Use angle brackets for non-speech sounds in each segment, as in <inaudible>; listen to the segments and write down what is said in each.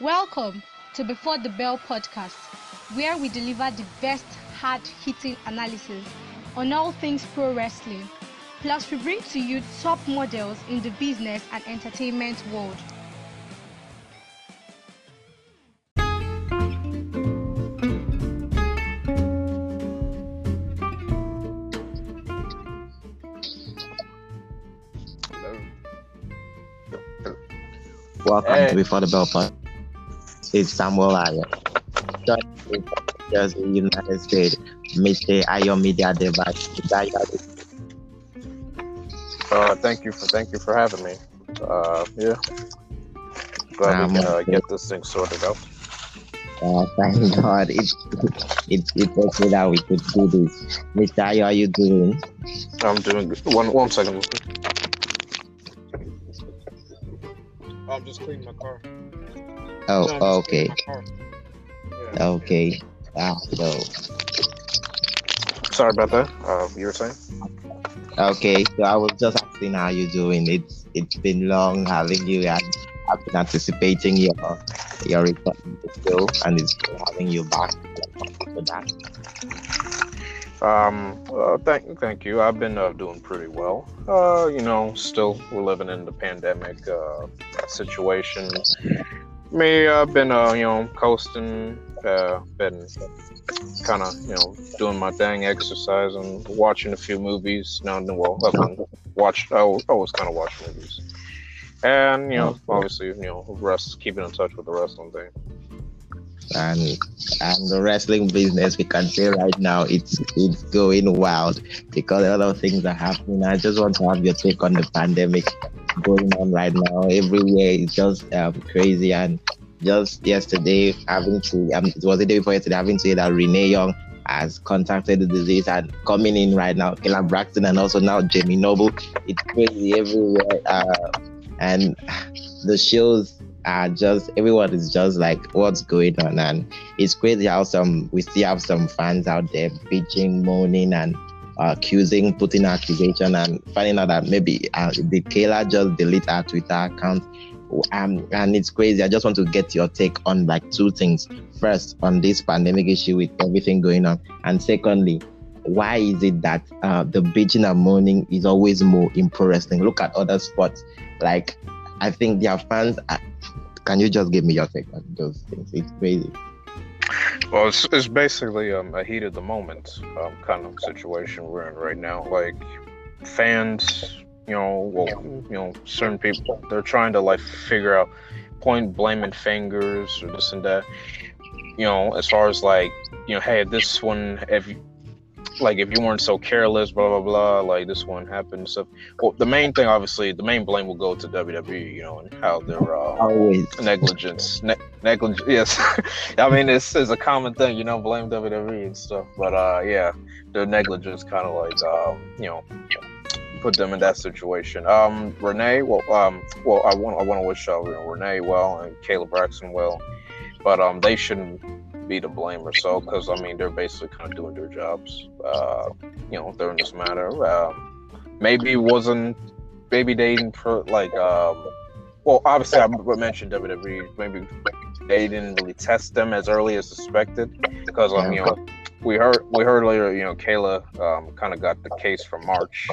Welcome to Before the Bell podcast, where we deliver the best hard hitting analysis on all things pro wrestling. Plus, we bring to you top models in the business and entertainment world. Welcome Hey. to Before the Bell Pod. It's Samuel Ayo. Just the United States, Mr. Ayo Media Device. Uh, thank you for thank you for having me. Uh, yeah, glad Um, we can uh, get this thing sorted out. Uh, thank God. It's, it's, it's okay that we could do this. Mr. Ayo, how you doing? I'm doing good. One one second. I'm just cleaning my car. Oh, okay. Okay. Ah, so, Sorry about that. Uh, you were saying? okay. So I was just asking how you're doing. It's it's been long having you and I've been anticipating your your return to the and it's good having you back. For that. Um, uh, thank thank you. I've been uh, doing pretty well. Uh, you know, still we're living in the pandemic uh, situation. Me, I've been uh, you know coasting. Uh, been kind of you know doing my thing, exercising, watching a few movies. Now, well, I've been watched. I always kind of watch movies, and you know, obviously, you know, rest, keeping in touch with the wrestling thing. And and the wrestling business we can say right now it's it's going wild because a lot of things are happening. I just want to have your take on the pandemic going on right now. Everywhere it's just um, crazy and just yesterday having to um, it was the day before yesterday having to hear that renee young has contacted the disease and coming in right now Kayla Braxton and also now Jamie Noble. It's crazy everywhere uh, and the shows are just everyone is just like what's going on? And it's crazy how some we still have some fans out there bitching moaning and uh, accusing putting accusation and finding out that maybe uh, did Kayla just delete her twitter account. Um, and it's crazy. I just want to get your take on like two things. First on this pandemic issue with everything going on. And secondly why is it that uh, the bitching and moaning is always more in pro wrestling look at other sports. Like i think their fans are, can you just give me your take on those things? It's crazy. Well, it's, it's basically um, a heat of the moment um, kind of situation we're in right now. Like fans, you know, well, you know, certain people they're trying to like figure out, point blaming fingers or this and that. You know, as far as like, you know, hey, this one, if like if you weren't so careless, blah blah blah, like this one happened and stuff. Well, the main thing, obviously, the main blame will go to WWE, you know, and how they're uh, Always. negligence. Ne- negligence. <laughs> Yes, I mean it's, it's a common thing, you know, blame WWE and stuff. But uh, yeah, the negligence kind of like um, you know put them in that situation. Um, Renee, well, um, well, I want I want to wish uh, Renee well and Kayla Braxton well, but um, they shouldn't be to blame or so because I mean they're basically kind of doing their jobs. Uh, you know, during this matter, um, maybe wasn't maybe they didn't like um well obviously i mentioned wwe maybe they didn't really test them as early as suspected because um you know we heard we heard later you know kayla um kind of got the case from march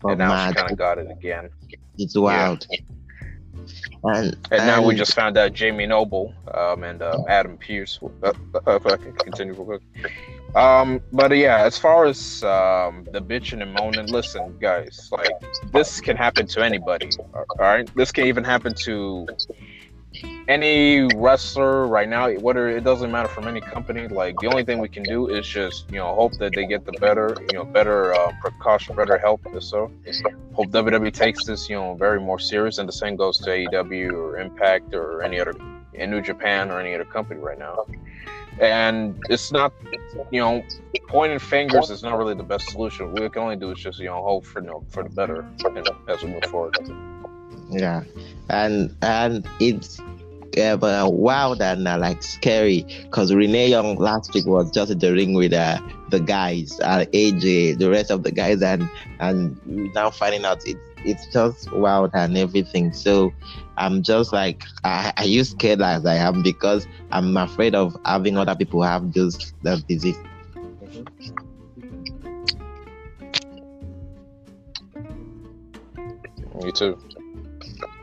But and now mad. she kind of got it again It's wild. And, and now we just found out jamie noble um and uh, adam pearce uh, uh, if i can continue real quick. Um but yeah as far as um the bitching and moaning listen guys like this can happen to anybody all right? This can even happen to any wrestler right now whether it doesn't matter from any company like the only thing we can do is just you know hope that they get the better you know better uh, precaution better help so. Hope wwe takes this you know very more serious and the same goes to aew or impact or any other in new japan or any other company right now. And it's not you know pointing fingers is not really the best solution. What we can only do is just you know hope for you know, for the better you know, as we move forward yeah, and and it's uh, wild and uh, like scary because Renee Young last week was just in the ring with uh, the guys, uh, AJ, the rest of the guys, and and now finding out it's it's just wild and everything. So I'm just like I, are you scared as I am because I'm afraid of having other people have this the disease. Me too.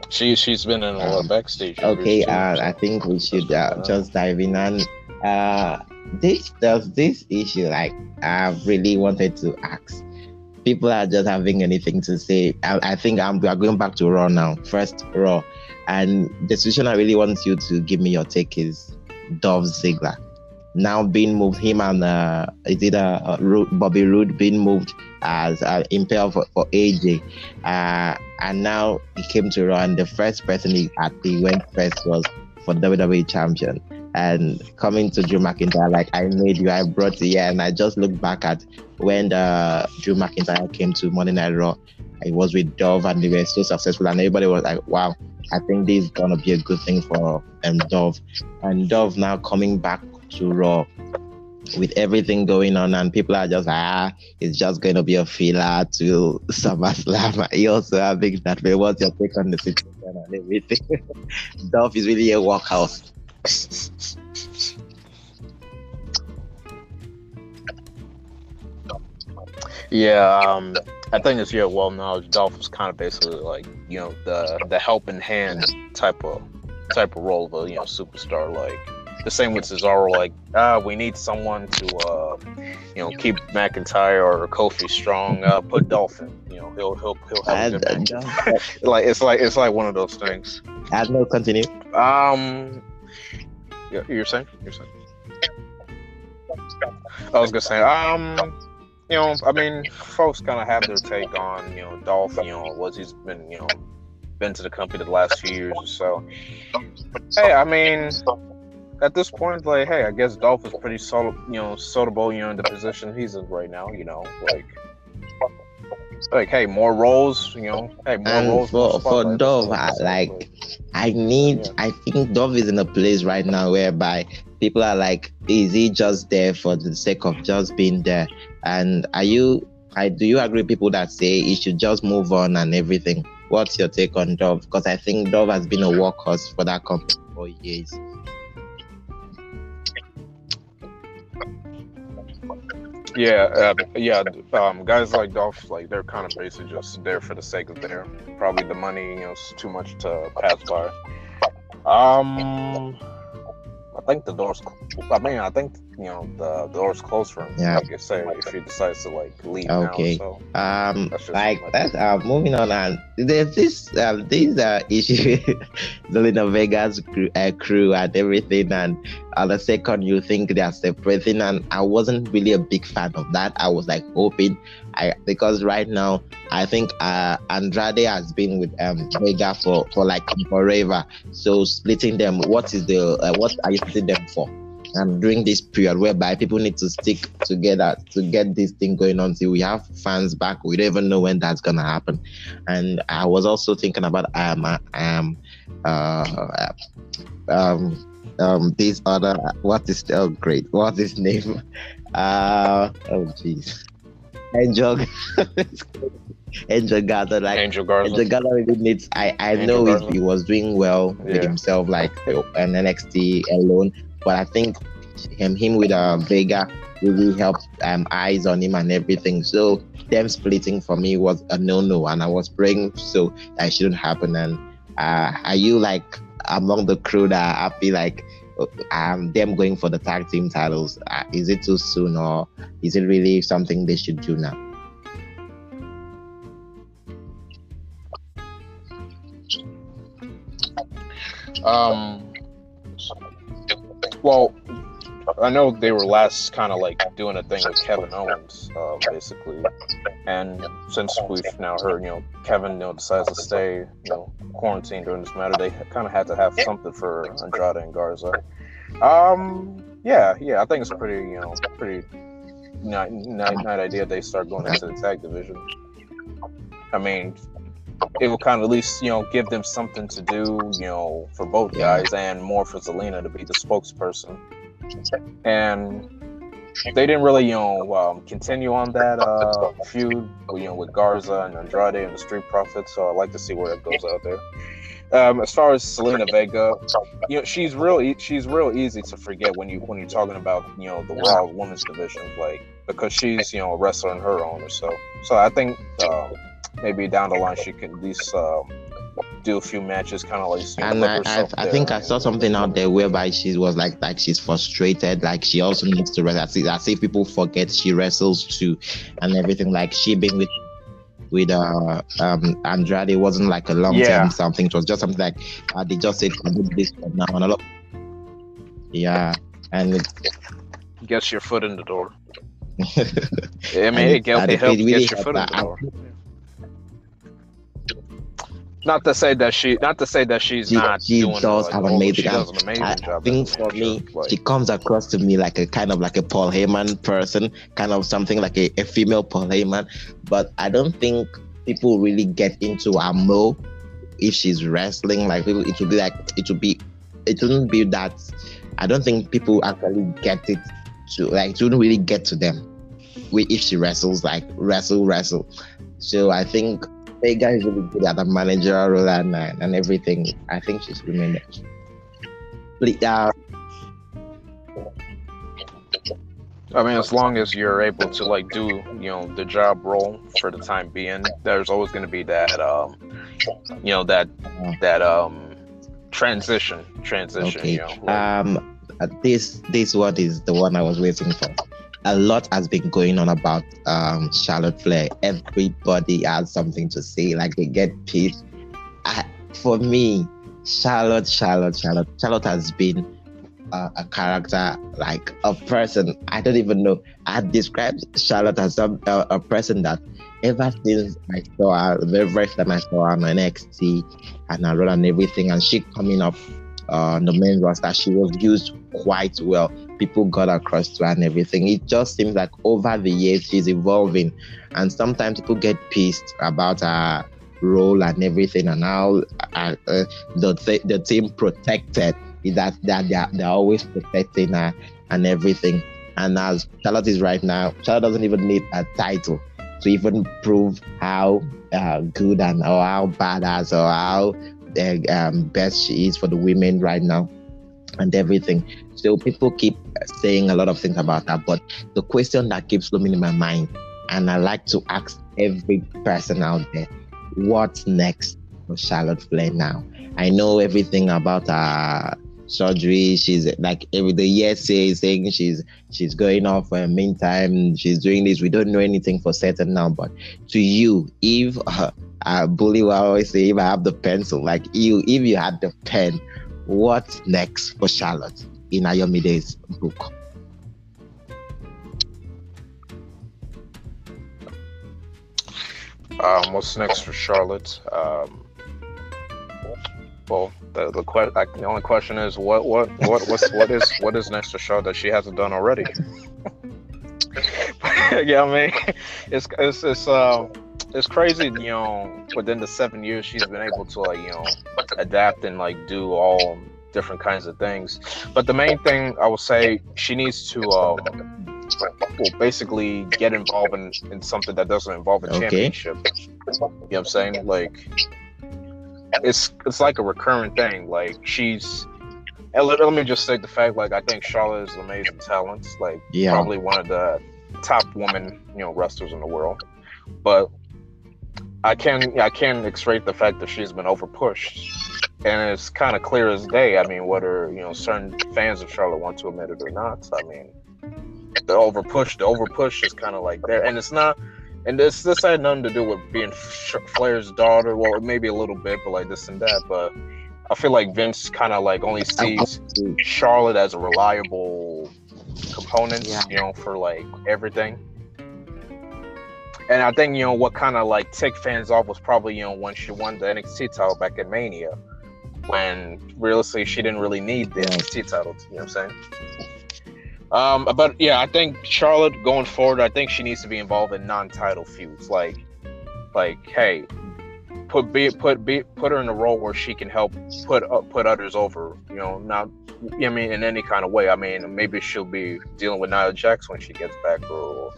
She she's been in a lot of backstage. Okay, uh, I think we should uh, just dive in and uh, this does this issue like I really wanted to ask. People are just having anything to say. I, I think I'm, we are going back to Raw now. First Raw, and the situation I really want you to give me your take is Dolph Ziggler now being moved. Him and uh, is it uh, Bobby Roode being moved as uh, impale for, for AJ, uh, and now he came to Raw, and the first person he at he went first was for WWE champion. And coming to Drew McIntyre, like I made you, I brought you here, and I just look back at when uh, Drew McIntyre came to Monday Night Raw. It was with Dolph, and they were so successful, and everybody was like, "Wow, I think this is gonna be a good thing for um, Dolph." And Dolph now coming back to Raw with everything going on, and people are just ah, it's just going to be a filler to SummerSlam. <laughs> You also having that. But what's your take on the situation and everything? <laughs> Dolph is really a workhouse. Yeah, um, I think it's yeah well known. Dolph was kind of basically like you know the the helping hand type of type of role of a you know superstar. Like the same with Cesaro. Like ah, we need someone to uh, you know keep McIntyre or Kofi strong. Uh, put Dolphin. You know he'll he'll he'll have a And, good uh, match. Dolph- Like it's like it's like one of those things. and no, continue. Um, you're saying you're saying. I was gonna say, um, you know, I mean, folks kind of have their take on, you know, Dolph, you know, what he's been, you know, been to the company the last few years or so. Hey, I mean, at this point, like, hey, I guess Dolph is pretty solid, you know, suitable, you know, in the position he's in right now, you know, like, like, hey, more roles, you know, hey, more And roles. for for Dolph, I like I need. Yeah. I think Dolph is in a place right now whereby people are like, is he just there for the sake of just being there? And are you? I do you agree with people that say he should just move on and everything? What's your take on Dolph? Because I think Dolph has been a workhorse for that company for years. Yeah, uh, yeah. Um, guys like Dolph, like they're kind of basically just there for the sake of there. Probably the money, you know, is too much to pass by. Um, I think the door's. I mean, I think you know the, the door's closed for him. Yeah. Like I say, if he decides to like leave Okay. now, so Um, That's like my that. Uh, moving on, and there's this um, this uh, <laughs> issue, the Lina Vegas crew, uh, crew and everything, and on the second you think they're separating, and I wasn't really a big fan of that. I was like hoping, I because right now I think uh, Andrade has been with um Vega for for like forever. So splitting them, what is the uh, what are you splitting them for? And during this period whereby people need to stick together to get this thing going on till we have fans back, we don't even know when that's gonna happen. And I was also thinking about um uh, um uh um um this other what is oh great what is his name <laughs> uh oh jeez Angel <laughs> Angel Garza like Angel Garza. really needs. I I Angel know he, he was doing well with himself, like an NXT alone. But I think him him with uh, Vega really helped um eyes on him and everything. So them splitting for me was a no no, and I was praying so that shouldn't happen. And uh, are you like among the crew that I feel like? Um, them going for the tag team titles. Uh, is it too soon, or is it really something they should do now? Um, well, I know they were last kind of like doing a thing with Kevin Owens, uh, basically. And since we've now heard, you know, Kevin, you know, decides to stay, you know, quarantined during this matter, they kind of had to have something for Andrade and Garza. Um, yeah, yeah, I think it's pretty, you know, pretty nice, nice, nice idea they start going into the tag division. I mean, it will kind of at least you know give them something to do you know for both guys and more for Zelina to be the spokesperson and they didn't really, you know, um, continue on that uh, feud, you know, with Garza and Andrade and the Street Profits. So I'd like to see where it goes out there. Um, as far as Zelina Vega, you know, she's real. She's real easy to forget when you when you're talking about you know the Wild Women's division, like because she's you know a wrestler in her own or so. So I think uh, maybe down the line she can at least uh, do a few matches, kind of like. And I, I, I think I saw something out there whereby she was like like she's frustrated, like she also needs to wrestle. I see, people forget she wrestles too, and everything. Like she being with with uh um Andrade wasn't like a long term Yeah. something. It was just something like uh, they just said "Can do this for now and a lot. Yeah, and it, gets your foot in the door. <laughs> I I mean, it, get, it helps get your foot in the I- door. Not to say that she, not to say that she's She- not she doing does like, have oh, amazing- She does an amazing I job. think for me, like- she comes across to me like a kind of like a Paul Heyman person, kind of something like a, a female Paul Heyman. But I don't think people really get into her mo if she's wrestling. Like people, it would be like it would be, it wouldn't be that. I don't think people actually get it to like it wouldn't really get to them. If she wrestles like wrestle wrestle. So I think Vega is really good at the managerial role and, and everything. I think she's remain there. Please, uh, I mean, as long as you're able to like do, you know, the job role for the time being, there's always going to be that, um, you know, that that um transition, transition. Okay. You know, like- Um, uh, this this one is the one I was waiting for. A lot has been going on about um Charlotte Flair. Everybody has something to say. Like they get pissed. I, for me, Charlotte, Charlotte, Charlotte, Charlotte has been uh, a character like a person. I don't even know. I describe Charlotte as some uh, a person that ever since I saw her, the very first time I saw her on NXT and I run and everything, and she coming up uh, on the main roster, she was used quite well. People got across to and everything. It just seems like over the years she's evolving, and sometimes people get pissed about her role and everything, and how uh, uh, the th- the team protected is that that they are, they're always protecting her and everything. And as Charlotte is right now, Charlotte doesn't even need a title to even prove how uh, good and or how badass or how uh, um, best she is for the women right now and everything. So people keep saying a lot of things about that. but the question that keeps looming in my mind, and I like to ask every person out there, what's next for Charlotte Flair now? I know everything about her surgery. She's like every the year saying she's she's going off for a meantime. She's doing this. We don't know anything for certain now, but to you, if uh, uh, Bully will always say, if I have the pencil, like you, if you had the pen, what's next for Charlotte in Ayomide's book? Um, what's next for Charlotte? Um, well, the the, que- like, the only question is what what what what's what is what is next for Charlotte that she hasn't done already? <laughs> <laughs> yeah, I mean, it's it's it's um it's crazy, you know. Within the seven years, she's been able to like you know adapt and like do all different kinds of things. But the main thing I would say she needs to um well basically get involved in, in something that doesn't involve a Okay. championship. You know what I'm saying? Like it's it's like a recurring thing. Like she's let, let me just say the fact, like I think Charlotte is amazing talent. Like Yeah. probably one of the top women, you know, wrestlers in the world. But I can I can extrate the fact that she's been overpushed. And it's kind of clear as day. I mean, whether you know certain fans of Charlotte want to admit it or not. I mean, the overpush, the overpush is kind of like there, and it's not. And this this had nothing to do with being Flair's daughter. Well, maybe a little bit, but like this and that. But I feel like Vince kind of like only sees Charlotte as a reliable component, Yeah. you know, for like everything. And I think you know what kind of like ticked fans off was probably you know when she won the NXT title back at Mania, when realistically she didn't really need the. NXT title. You know what I'm saying? Um, but yeah, I think Charlotte going forward, I think she needs to be involved in non-title feuds. Like, like, hey, put be put be put her in a role where she can help put uh, put others over. You know, not I mean in any kind of way. I mean maybe she'll be dealing with Nia Jax when she gets back, or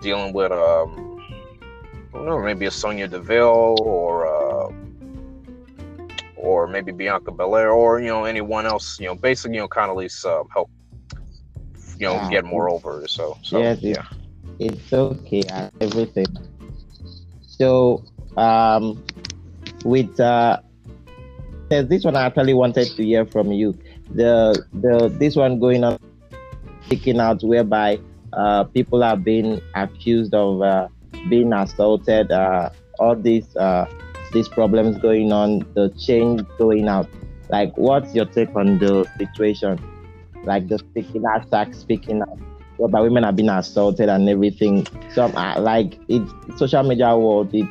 dealing with um, don't know, maybe a Sonya Deville or. Uh, or maybe Bianca Belair, or you know anyone else. You know, basically, you know, kind of at least uh, help you know Yeah. get more over. So, so yes, yeah. it's, it's okay everything. So, um, with uh, this one I actually wanted to hear from you. The the this one going on, sticking out whereby uh, people are being accused of uh, being assaulted. Uh, all these uh, these problems going on, the change going out. Like, what's your take on the situation? Like the speaking hashtag speaking out whereby women are being assaulted and everything. So, are like it's social media world. It's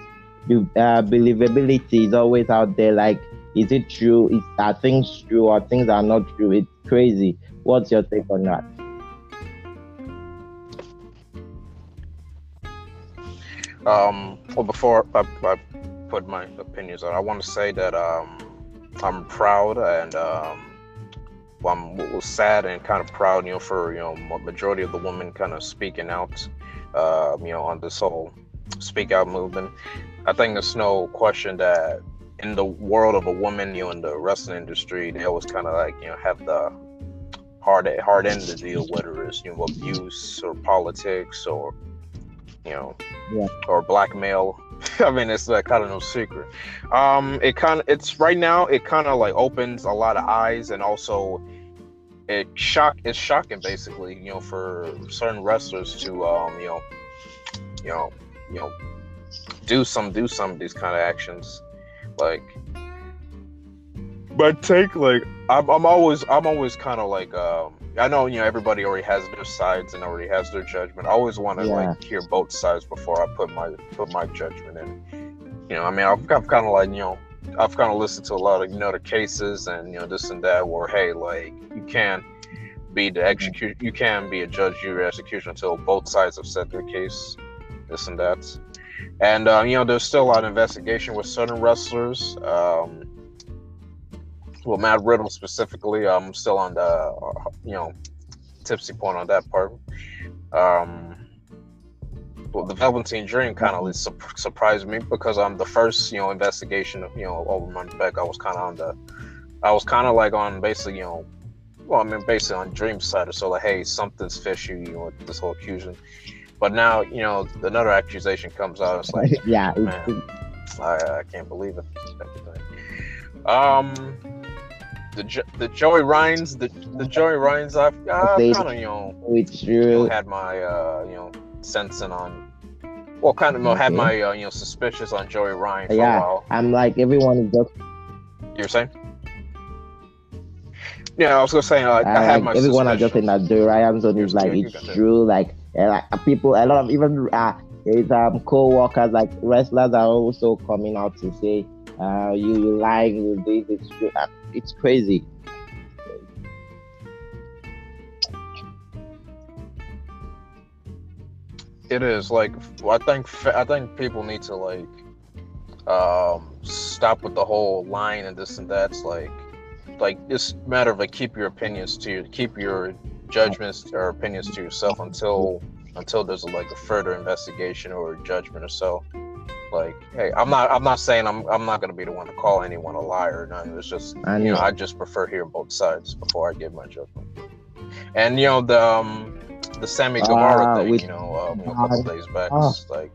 uh, believability is always out there. Like, is it true? Is are things true or things are not true? It's crazy. What's your take on that? Um, well, before I, I put my opinions on, I want to say that um, I'm proud and um, well, I'm sad and kind of proud, you know, for you know ma- majority of the women kind of speaking out, uh, you know, on this whole speak out movement. I think there's no question that in the world of a woman, you know, in the wrestling industry, they always kind of like you know have the hard hard end to deal, with, whether it's you know abuse or politics or you know Yeah. or blackmail. <laughs> I mean, it's like kind of no secret. Um, it kind of it's right now. It kind of like opens a lot of eyes, and also it shock. It's shocking, basically, you know, for certain wrestlers to um, you know, you know, you know, do some do some of these kind of actions, like. But take like I'm, I'm always I'm always kind of like um I know you know everybody already has their sides and already has their judgment. I always want to Yeah. like hear both sides before I put my put my judgment in. You know, I mean, I've, I've kind of like you know I've kind of listened to a lot of you know the cases and you know this and that where hey like you can't be the execute you can be a judge jury execution until both sides have said their case this and that and uh, you know there's still a lot of investigation with certain wrestlers um well Matt Riddle specifically I'm still on the you know tipsy point on that part um well, the Velveteen Dream kind of su- surprised me because I'm the first, you know, investigation of, you know, over months back. I was kind of on the, I was kind of like on basically, you know, well, I mean, basically on Dream's side, so like, hey, something's fishy, you know, with this whole accusation. But now, you know, another accusation comes out. It's like, <laughs> yeah, man, I, I can't believe it. Um, the Jo- the Joey Ryans, the the Joey Ryans, I've, I've Okay. kind of, you know, it's you know, had my uh, you know sensing on well kind of had my uh, you know suspicious on Joey Ryan for Yeah. a while. I'm like everyone is just You're saying? Yeah, I was gonna say like, I uh, had like my everyone are just in that Joe Ryan zone is like you it's true. Like, uh, like uh, people, a lot of even uh, there's um co-workers like wrestlers are also coming out to say, uh, you you lying with this. It's true. It's crazy. It is like I think I think people need to like um stop with the whole line and this and that's like like it's matter of like keep your opinions to keep your judgments or opinions to yourself until until there's like a further investigation or judgment or so. Like, hey, I'm not I'm not saying I'm I'm not gonna be the one to call anyone a liar or nothing. It's just And you know, I just prefer hearing both sides before I give my judgment. And you know, the um, the Sammy Guevara Ah, thing, with- you know, um, a couple days back, it's like,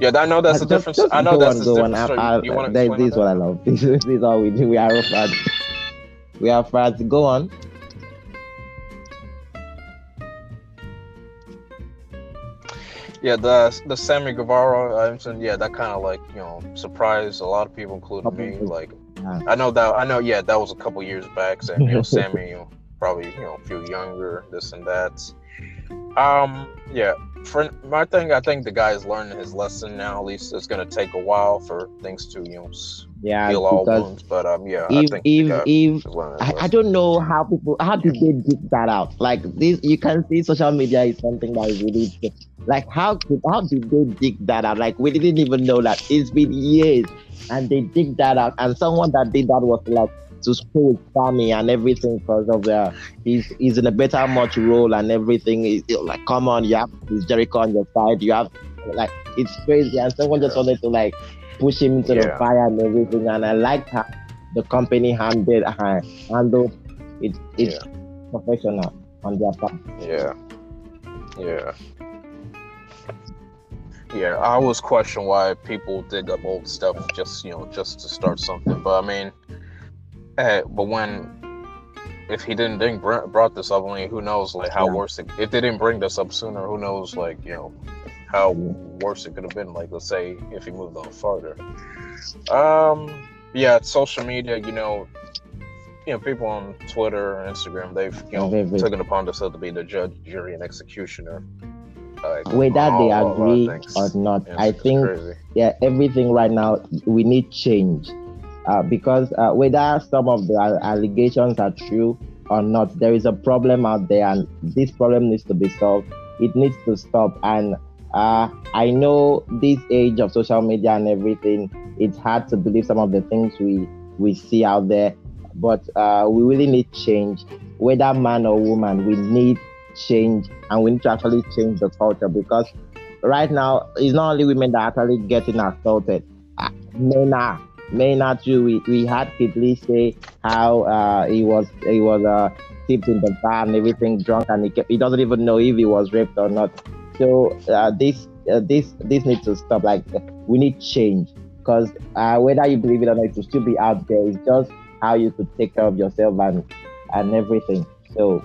yeah, I know that's Uh, a just- different. just I know that's on, a go different on. story. I, I, you to this, is what I love. <laughs> This, is- this is all we do. We are fans. We are fans. Go on. Yeah, the the Sammy Guevara incident, yeah, that kind of like you know surprised a lot of people, including me. Like, I know that I know, yeah, that was a couple years back, and you know, <laughs> Sammy, you know, probably you know a few younger, this and that. Um, yeah. For my thing, I think the guy's learning his lesson now. At least it's gonna take a while for things to you know Yeah, heal all wounds. But um, yeah, I if think the if guy if his I, I don't know how people how did they dig that out like this you can see social media is something that is really like how could how did they dig that out like we didn't even know that it's been years and they dig that out and someone that did that was like to school with Sammy and everything because of the he's he's in a better much role and everything like come on you have this Jericho on your side you have like it's crazy and someone just wanted to like push him into the fire and everything and I like how the company handled uh, handled it it's Yeah. professional on their part. Yeah. Yeah. Yeah, I always question why people dig up old stuff just you know just to start something. But I mean, but when if he didn't didn't br- brought this up, I mean, who knows like how Yeah. worse it, if they didn't bring this up sooner, who knows like you know how worse it could have been. Like let's say if he moved on farther. Um, yeah, social media, you know, you know, people on Twitter, Instagram, they've you know taken upon themselves to be the judge, jury, and executioner. Like, Whether they agree or not, Yeah, I think crazy. yeah, everything right now we need change. Uh, because uh, whether some of the allegations are true or not, there is a problem out there, and this problem needs to be solved. It needs to stop. And uh, I know this age of social media and everything, it's hard to believe some of the things we we see out there, but uh, we really need change. Whether man or woman, we need change, and we need to actually change the culture because right now it's not only women that are actually getting assaulted. Uh, men are men not too. We, we had Lee say how uh, he was he was uh, tipped in the and everything drunk and he, kept, he doesn't even know if he was raped or not. So uh, this uh, this this needs to stop. Like we need change because uh, whether you believe it or not, it will still be out there. It's just how you could take care of yourself and and everything. So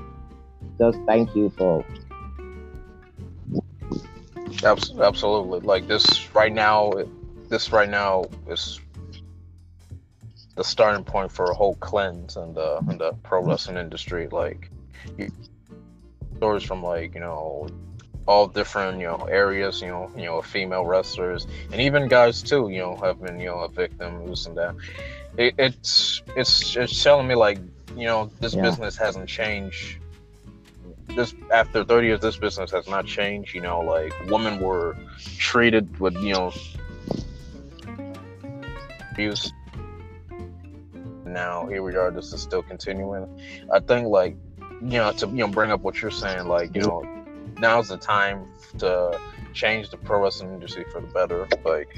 just thank you for absolutely. Like this right now, this right now is the starting point for a whole cleanse in the in the pro wrestling industry. Like stories from like you know all different you know areas. You know you know female wrestlers and even guys too. You know have been you know a victim this and that. It, it's it's it's telling me like you know this Yeah. business hasn't changed this after 30 years this business has not changed you know like women were treated with you know abuse now here we are this is still continuing. I think like you know to you know bring up what you're saying like you know now's the time to change the pro wrestling industry for the better. Like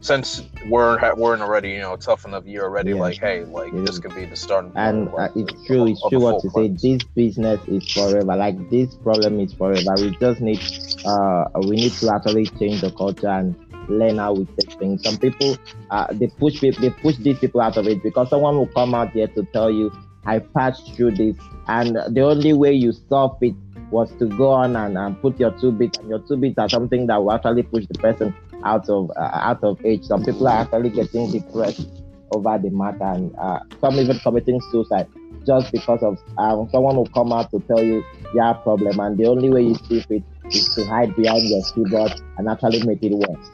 since we're we're in already you know tough enough year already Yeah. like hey like Yeah. this could be the starting point and of, uh, like, it's true it's true what you say this business is forever. Like this problem is forever. We just need uh we need to actually change the culture and learn how we take things. Some people uh they push people they push these people out of it because someone will come out here to tell you i passed through this and the only way you solve it was to go on and, and put your two bits and your two bits are something that will actually push the person out of uh, out of age. Some people are actually getting depressed over the matter and uh, some even committing suicide just because of um, someone will come out to tell you their problem and the only way you see it is to hide behind your keyboard and actually make it worse.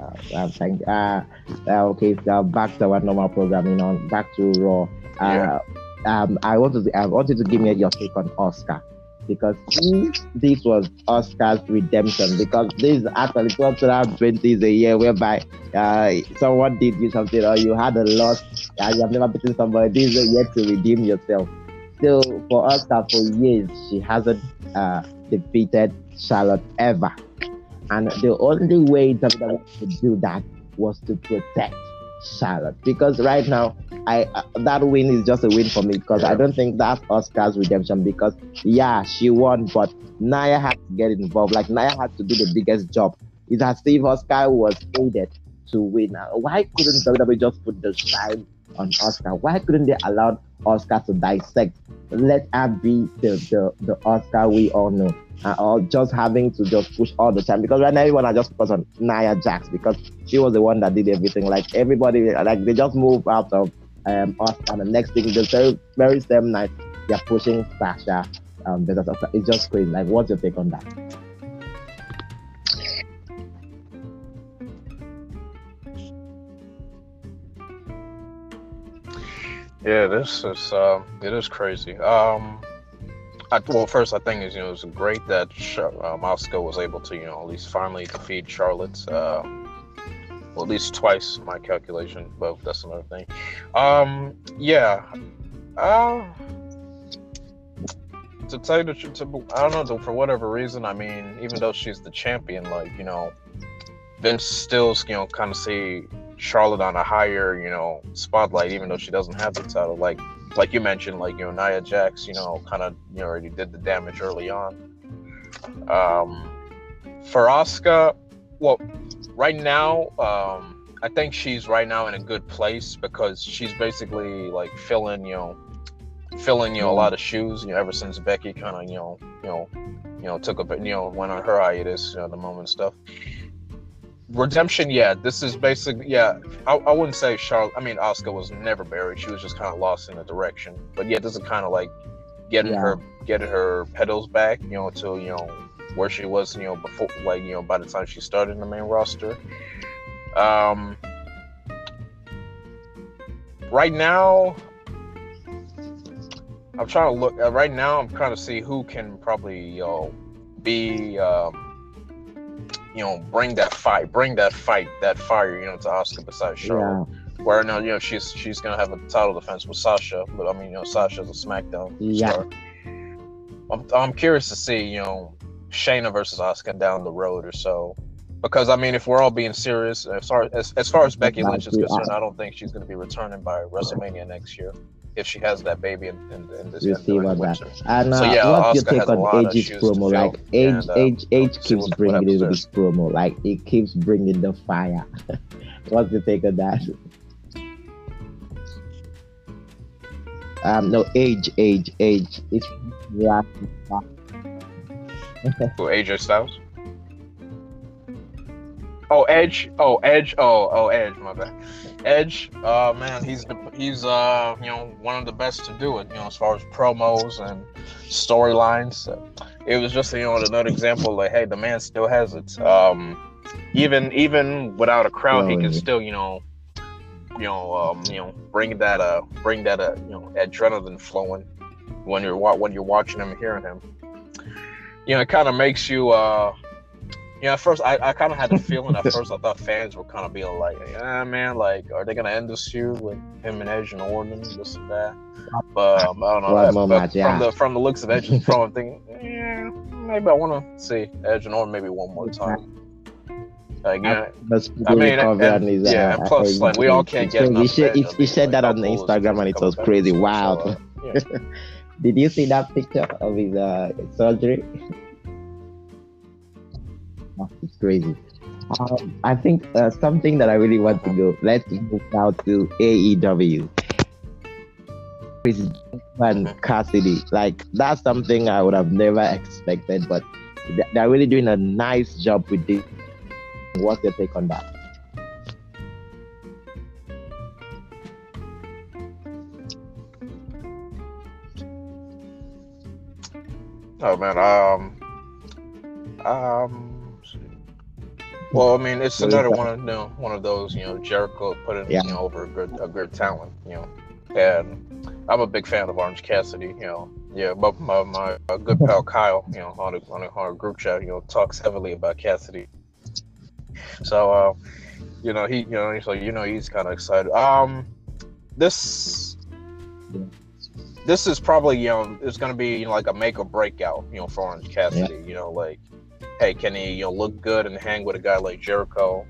Uh, uh, thank, uh, uh, okay, so back to our normal programming on back to Raw. Uh, um, I wanted to, I wanted to give me your take on Asuka because this was Asuka's redemption, because this actually 2020 is a year whereby uh, someone did you something or you had a loss, uh, you have never beaten somebody, this is a year to redeem yourself. So for Asuka, for years, she hasn't uh, defeated Charlotte ever. And the only way WWE could do that was to protect Charlotte. Because right now, I uh, that win is just a win for me because I don't think that's Asuka's redemption. Because yeah, she won, but Nia had to get involved. Like Nia had to do the biggest job. It's as if Asuka was aided to win. Why couldn't WWE just put the shine on Asuka? Why couldn't they allow Asuka to dissect? Let her be the the, the Asuka we all know. Uh, or just having to just push all the time because right now everyone are just focused on Nia Jax because she was the one that did everything. Like everybody, like they just move out of um, and the next thing, the very, very same night, they're pushing Sasha. Um, because it's just crazy. Like, what's your take on that? Yeah, this is uh, it is crazy. Um, I, well, first I think is you know it's great that uh, Asuka was able to you know at least finally defeat Charlotte. Uh, well, at least twice my calculation, but that's another thing. Um, yeah. Uh, to tell you the truth, I don't know, for whatever reason, I mean, even though she's the champion, like, you know, Vince still, you know, kind of see Charlotte on a higher, you know, spotlight, even though she doesn't have the title. Like, like you mentioned, like, you know, Nia Jax, you know, kind of, you know, already did the damage early on. Um, for Asuka, well, right now, um, I think she's right now in a good place because she's basically like filling, you know, filling, you know, a lot of shoes. You know, ever since Becky kind of, you know, you know, you know, took a, you know, went on her hiatus, you know, the moment stuff. Redemption, yeah, this is basically, yeah. I, I wouldn't say Charlotte. I mean, Asuka was never buried. She was just kind of lost in the direction. But yeah, this is kind of like getting yeah. her, getting her pedals back, you know, to you know where she was, you know, before, like you know, by the time she started in the main roster. Um, right now, I'm trying to look. Uh, right now, I'm trying to see who can probably, you know, be, um, you know, bring that fight, bring that fight, that fire, you know, to Asuka besides Charlotte. Yeah. Where now, you know, she's she's gonna have a title defense with Sasha, but I mean, you know, Sasha's a SmackDown yeah. star. I'm, I'm curious to see, you know, Shayna versus Asuka down the road or so. Because I mean, if we're all being serious, as far as, as far as Becky Lynch is concerned, I don't think she's going to be returning by WrestleMania next year if she has that baby in, in, in this. You see about that. And uh, so, yeah, what's Asuka your take on Edge's promo? Like Edge, and, uh, Edge, Edge keeps bringing it with this promo. Like it keeps bringing the fire. <laughs> what's your take on that? Um, no, age, age, age. It's yeah. For AJ Styles. Oh, Edge. Oh, Edge. Oh, oh, Edge. My bad. Edge. Uh, man, he's the, he's uh you know one of the best to do it. You know, as far as promos and storylines. It was just you know another example. Like, hey, the man still has it. Um, even even without a crowd, oh, he can yeah. still you know you know um you know bring that uh bring that uh you know adrenaline flowing when you're when you're watching him hearing him you know, it kind of makes you, uh, you know, at first I, I kind of had the <laughs> feeling at first I thought fans were kind of being like, yeah, man, like, are they gonna end this feud with him and Edge and Orton, this and that? But um, I don't know. That, but from the from the looks of Edge's <laughs> promo, I'm thinking, yeah, maybe I want to see Edge and Orton maybe one more time. Like, yeah, I mean, and, and, yeah, and plus, like, we all can't get. He, said, he, he said that on Instagram, and it was crazy. Wow. So, uh, yeah. <laughs> Did you see that picture of his uh, surgery? It's crazy. Um, I think uh, something that I really want to go. Let's move now to AEW. and Cassidy, like that's something I would have never expected, but they're really doing a nice job with this. What's your take on that? Oh man, um, um. Well, I mean, it's another one of you know, one of those you know Jericho putting yeah. you know over a good a good talent, you know, and I'm a big fan of Orange Cassidy, you know. Yeah, but my, my, my good pal Kyle, you know, on a, on a, on a group chat, you know, talks heavily about Cassidy. So, uh, you know, he, you know, he's so you know, he's kind of excited. Um, this this is probably you know it's going to be you know, like a make or break out you know for Orange Cassidy. Yeah. You know, like hey, can he you know look good and hang with a guy like Jericho?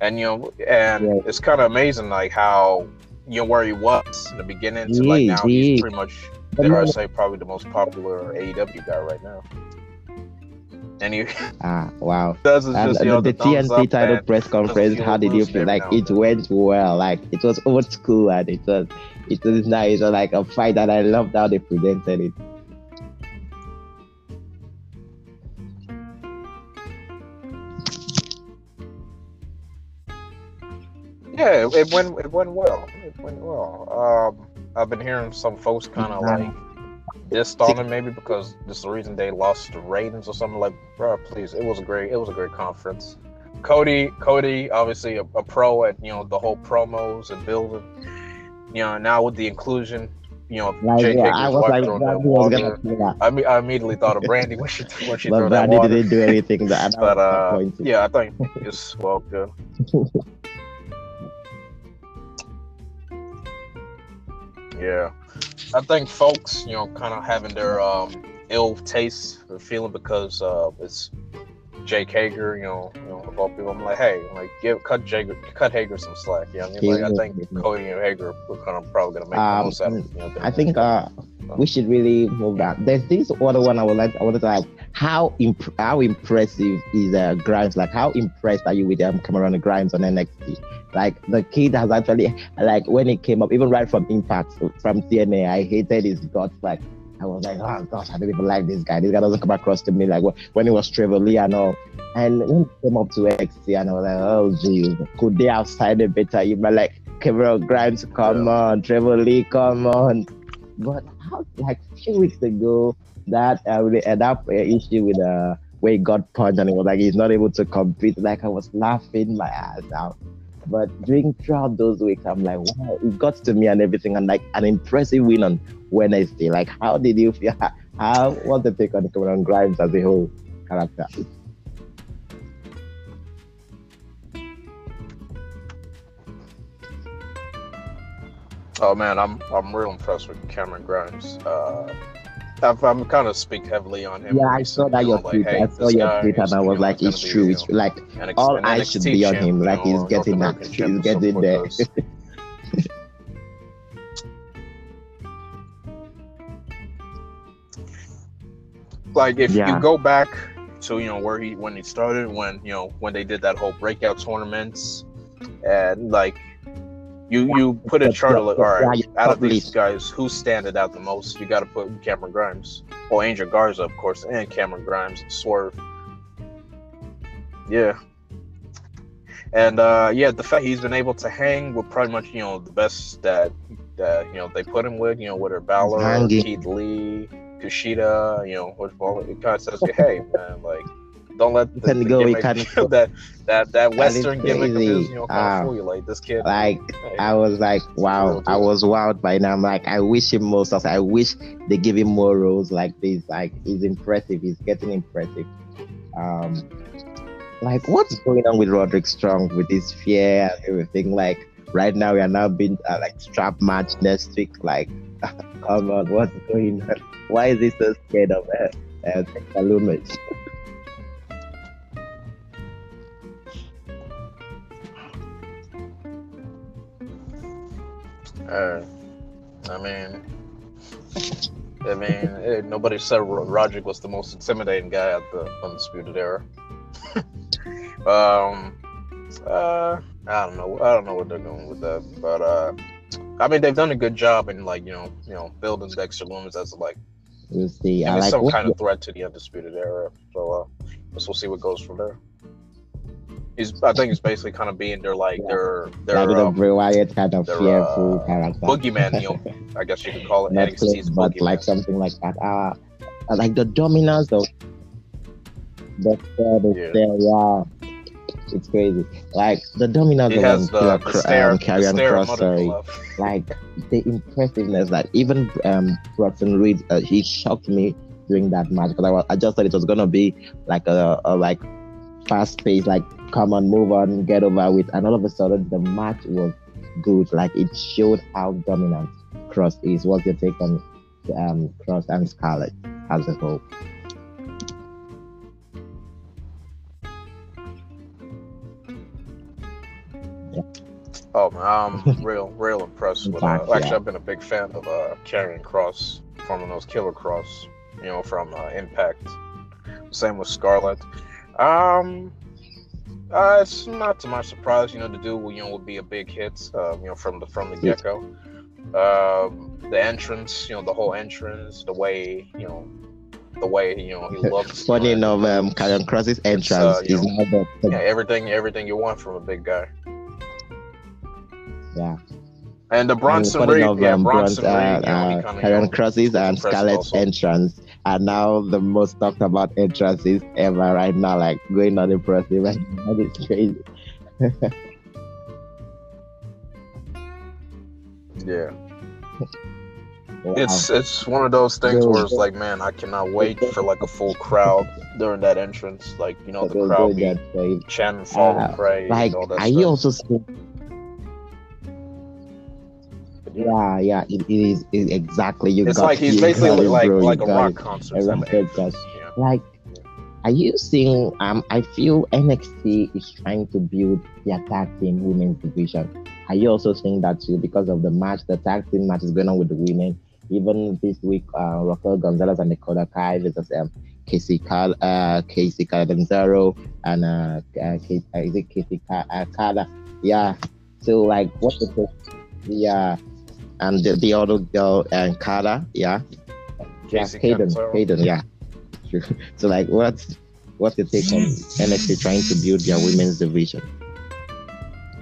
And you know, and yeah. it's kind of amazing like how you know where he was in the beginning to like now he's pretty much dare I say probably the most popular AEW guy right now. And he <laughs> ah wow. And, just, know, the, the TNT title press conference, how did you feel? Like it went well. Like it was old school and it was it was nice. It was like a fight that I loved how they presented it. Yeah, it, it went it went well. It went well. Um, I've been hearing some folks kind of like dissed on it maybe because this is the reason they lost the ratings or something. Like, bro, please, it was a great it was a great conference. Cody, Cody, obviously a, a pro at you know the whole promos and building. You know, now with the inclusion, you know, Like, Jake yeah, I was like, was. I, mean, I immediately thought of Brandi when she when she But threw that water. didn't do anything that I But uh, yeah, I think it's well good. <laughs> yeah, I think folks, you know, kind of having their um, ill taste or feeling because uh, it's Jake Hager, you know, you know, of all people. I'm like, hey, like, give cut Jager, cut Hager some slack. You know, what I mean, like, I think Cody and Hager are kind of probably gonna make the Um, most out of it. You know, I think uh, we should really move that. There's this other one I would like. I wanted to like how imp- how impressive is uh, Grimes? Like how impressed are you with um, Cameron Grimes on NXT? Like the kid has actually like when he came up, even right from Impact from TNA, I hated his guts. Like I was like, oh gosh, I don't even like this guy. This guy doesn't come across to me like when he was Trevor Lee and all. And when he came up to NXT, and I was like, oh geez, could they have signed a better? You know, like Cameron Grimes, come on, Trevor Lee, come on. But how, like a few weeks ago, that uh, the- uh, that uh, issue with uh where he got punched and it was like he's not able to compete. Like I was laughing my ass out. But during throughout those weeks, I'm like, wow, it got to me and everything, and like an impressive win on Wednesday. Like, how did you feel? <laughs> How was the take on Cameron Grimes as a whole character? Oh man, I'm I'm real impressed with Cameron Grimes. Uh, I've, I'm kind of speak heavily on him. Yeah, I saw that your like, tweet. hey, I saw your tweet, and I was like, it's true. It's like ex- all eyes should be on him. Like he's getting that. He's getting there. <laughs> like if Yeah. you go back to you know where he when he started when you know when they did that whole breakout tournaments and like you you put a chart of like all right out of these guys who's standing out the most? You got to put Cameron Grimes. Or Angel Garza of course and Cameron Grimes and Swerve. Yeah. And uh yeah the fact he's been able to hang with pretty much you know the best that that you know they put him with you know whether Balor. Keith Lee Kushida, you know, which ball it kind of says, hey man, like don't let the, the go, gimmick, can- <laughs> that that that is Western gimmick of his, you know, kind Ah. of fool you. Like this kid, Like hey, I was like, wow, I was wowed by now. I'm like, I wish him more stuff. I wish they give him more roles like this. Like he's impressive. He's getting impressive. Um, like what's going on with Roderick Strong with his fear and everything? Like right now, we are now being uh, like strap match next week. Like, <laughs> come on, what's going on? Why is he so scared of uh, uh, <laughs> uh, I mean, I mean, eh, nobody said Ro- Roderick was the most intimidating guy at the Undisputed Era. <laughs> um, uh, I don't know. I don't know what they're doing with that, but uh, I mean, they've done a good job in like you know, you know, building Dexter Loomis as like We'll see. I I like some kind of threat to the undisputed era. So uh, guess we'll see what goes from there. I think, he's basically kind of being their like their their like um, Wyatt kind of their, fearful uh, character. boogeyman. You know, <laughs> I guess you could call it not NXT's but boogeyman. like something like that. Uh, uh, like the dominance of the stare, the Yeah. stare, yeah. It's crazy. Like the dominance he of the, the stare, um, the stare of sorry. Like the impressiveness that even um Bronson Reed, uh, he shocked me during that match because I, was, I just thought it was gonna be like a, a like fast pace, like come on, move on, get over with, and all of a sudden the match was good. Like it showed how dominant Kross is. What's your take on um Kross and Scarlett as a whole? Oh, man, I'm <laughs> real, real impressed with. Uh, actually, I've been a big fan of uh, Kross from those Killer Kross, you know, from uh, Impact. Same with Scarlett. Um, uh, it's not to my surprise, you know, the dude, you know, would be a big hit, uh, you know, from the from the get go. Um, the entrance, you know, the whole entrance, the way, you know, the way you know he looks. Funny enough, um, Karrion Kross's entrance uh, is know, the, the yeah, everything, everything you want from a big guy. Yeah. And the Bronson and Reed, yeah, um, Bronson Bronze, Reed, you know, uh, uh, you Karen know, Crosses and impressive Scarlett's also. entrance are now the most talked about entrances ever right now, like going on impressive. And <laughs> that is crazy. yeah. Wow. It's it's one of those things where it's like, man, I cannot wait for like a full crowd during that entrance. Like, you know, the crowd be chanting, fall, and pray, like all that are stuff. you also seeing yeah yeah it, it is it, exactly you it's got like he's basically it, like bro, like a rock concert. A type rock of entrance, concert. yeah. like are you seeing um i feel nxt is trying to build their tag team women's division are you also seeing that too because of the match the tag team match is going on with the women even this week uh raquel gonzalez and dakota kai versus um casey Cal, uh Kacy Catanzaro and uh, uh, Casey, uh is it casey Ca- uh, Carter? yeah so like what the yeah and the, the other girl and Carter, yeah yeah, Casey Kayden, Catanzaro. Yeah. <laughs> so like, what's what's your take on NXT trying to build their women's division?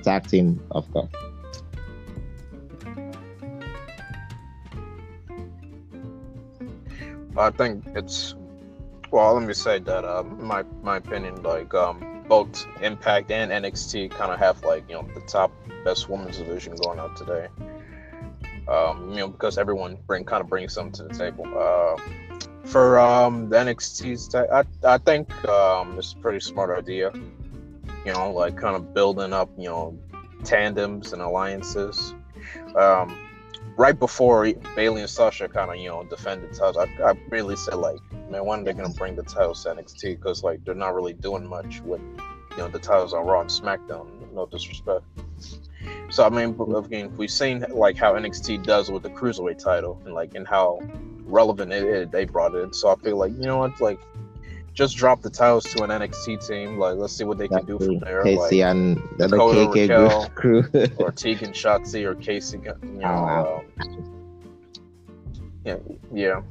Tag team, of course. I think it's well. Let me say that uh, my my opinion, like um, both Impact and NXT kind of have like you know the top best women's division going out today. Um, you know because everyone bring kind of brings something to the table. Uh, for um the NXT's, ta- I I think um it's a pretty smart idea. You know, like kind of building up you know tandems and alliances. Um, right before Bayley and Sasha kind of you know defended titles, I, I really said like, man, when are they gonna bring the titles to NXT? Because like they're not really doing much with you know the titles on Raw and SmackDown. No disrespect. So I mean, again, we've seen like how NXT does with the cruiserweight title and like and how relevant it, it they brought it. So I feel like you know what, like just drop the titles to an NXT team. Like let's see what they can do from there. Casey Like, and the Dakota, KK Raquel, <laughs> crew. or Tegan Shotzi or Casey. You know, Oh, wow. um, yeah, yeah,